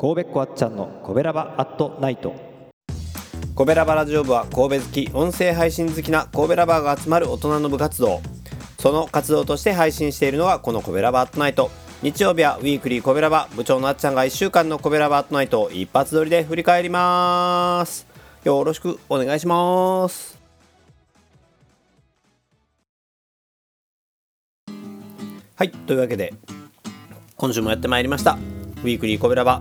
神戸っ子あっちゃんのコベラバアットナイト。コベラバラジオ部は神戸好き音声配信好きな神戸ラバーが集まる大人の部活動。その活動として配信しているのがこのコベラバアットナイト。日曜日はウィークリーコベラバ部長のあっちゃんが1週間のコベラバアットナイトを一発撮りで振り返ります。よろしくお願いします。はいというわけで今週もやってまいりました。ウィークリーコベラバ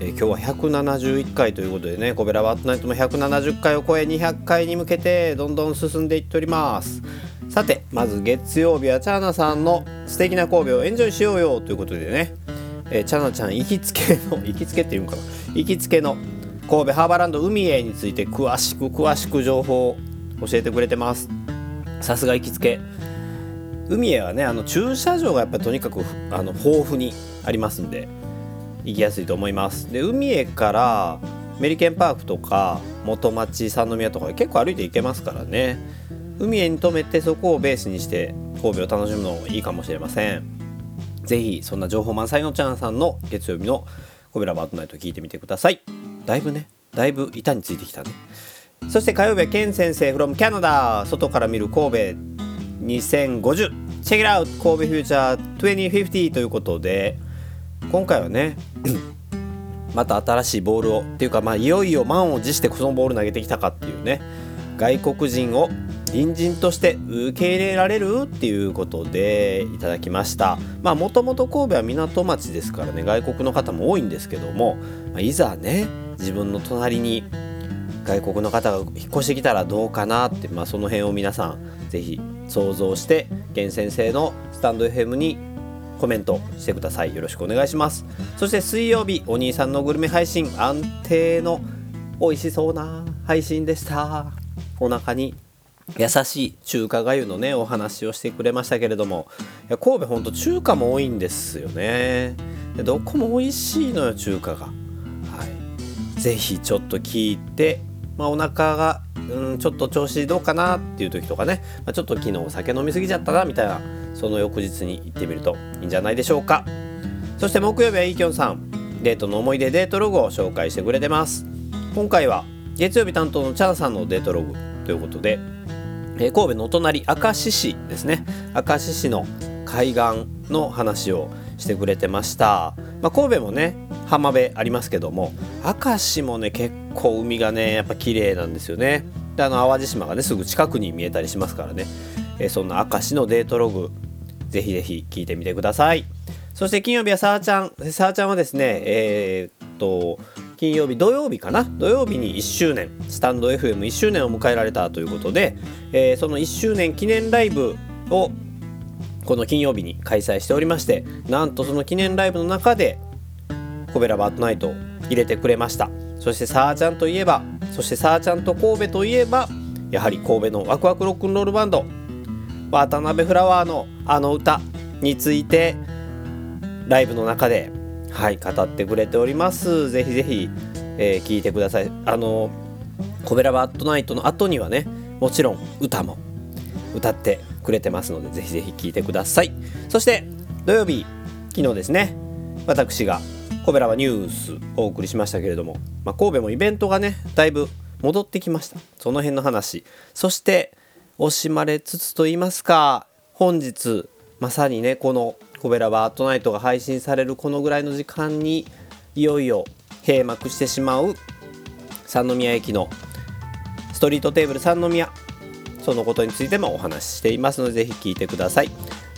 えー、今日は171回ということでねコベラバットナイトも170回を超え200回に向けてどんどん進んでいっております。さてまず月曜日はチャーナさんの素敵な神戸をエンジョイしようよということでね、えー、チャーナちゃん行きつけの行きつけっていうんかな行きつけの神戸ハーバーランド海へについて詳しく詳しく情報を教えてくれてます。さすが行きつけ。海へはねあの駐車場がやっぱりとにかくあの豊富にありますんで行きやすいと思います。で海へからメリケンパークとか元町三宮とか結構歩いて行けますからね。海へに止めてそこをベースにして神戸を楽しむのもいいかもしれません。是非そんな情報満載のチャンさんの月曜日のコベラバートナイト聞いてみてください。だいぶねだいぶ板についてきたね。そして火曜日はケン先生 from Canada 外から見る神戸。2050チェックアウト神戸フューチャー2050ということで今回はね また新しいボールをっていうかまあいよいよ満を持してそのボール投げてきたかっていうね外国人を隣人として受け入れられるっていうことでいただきました。まあもともと神戸は港町ですからね外国の方も多いんですけども、まあ、いざね自分の隣に外国の方が引っ越してきたらどうかなって、まあ、その辺を皆さん是非想像して源先生のスタンド FM にコメントしてください。よろしくお願いします。そして水曜日お兄さんのグルメ配信安定の美味しそうな配信でした。お腹に優しい中華がゆのねお話をしてくれましたけれども。いや神戸ほんと中華も多いんですよね。どこも美味しいのよ中華が。はい。是非ちょっと聞いてまあ、お腹がうんちょっと調子どうかなっていう時とかね、まあ、ちょっと昨日お酒飲みすぎちゃったなみたいなその翌日に行ってみるといいんじゃないでしょうか。そして木曜日はイーキョンさんデートの思い出デートログを紹介してくれてます。今回は月曜日担当のチャンさんのデートログということで、えー、神戸のお隣明石市ですね。明石市の海岸の話をしてくれてました、まあ、神戸もね浜辺ありますけども明石もね結構海がねやっぱ綺麗なんですよね。であの淡路島がねすぐ近くに見えたりしますからね、え、そんな明石のデートログぜひぜひ聞いてみてください。そして金曜日はさあちゃん。さあちゃんはですねえー、っと金曜日土曜日かな？土曜日に1周年。スタンド FM1 周年を迎えられたということで、えー、その1周年記念ライブをこの金曜日に開催しておりましてなんとその記念ライブの中でコベラバットナイト入れてくれました。そしてさあちゃんといえばそしてさあちゃんと神戸といえばやはり神戸のワクワクロックンロールバンド渡辺フラワーのあの歌についてライブの中ではい語ってくれております。ぜひぜひ、えー、聞いてください。あのコベラバットナイトの後にはねもちろん歌も歌ってくれてますのでぜひぜひ聴いてください。そして土曜日昨日ですね私がコベラはニュースをお送りしましたけれども、まあ、神戸もイベントがねだいぶ戻ってきました。その辺の話。そして惜しまれつつと言いますか本日まさにねこの「コベラバートナイト」が配信されるこのぐらいの時間にいよいよ閉幕してしまう三宮駅のストリートテーブル三宮。そのことについてもお話ししていますのでぜひ聞いてください、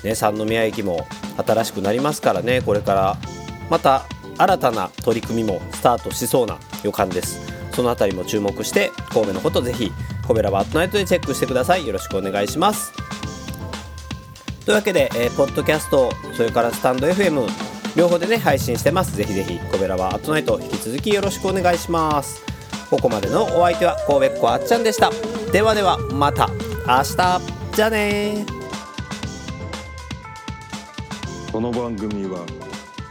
ね、三宮駅も新しくなりますからねこれからまた新たな取り組みもスタートしそうな予感です。そのあたりも注目して神戸のことぜひコベラバットナイトでチェックしてください。よろしくお願いします。というわけで、えー、ポッドキャストそれからスタンド FM 両方でね配信してます。ぜひぜひコベラバットナイト引き続きよろしくお願いします。ここまでのお相手は神戸っ子あっちゃんでした。ではではまた明日。じゃあねこの番組は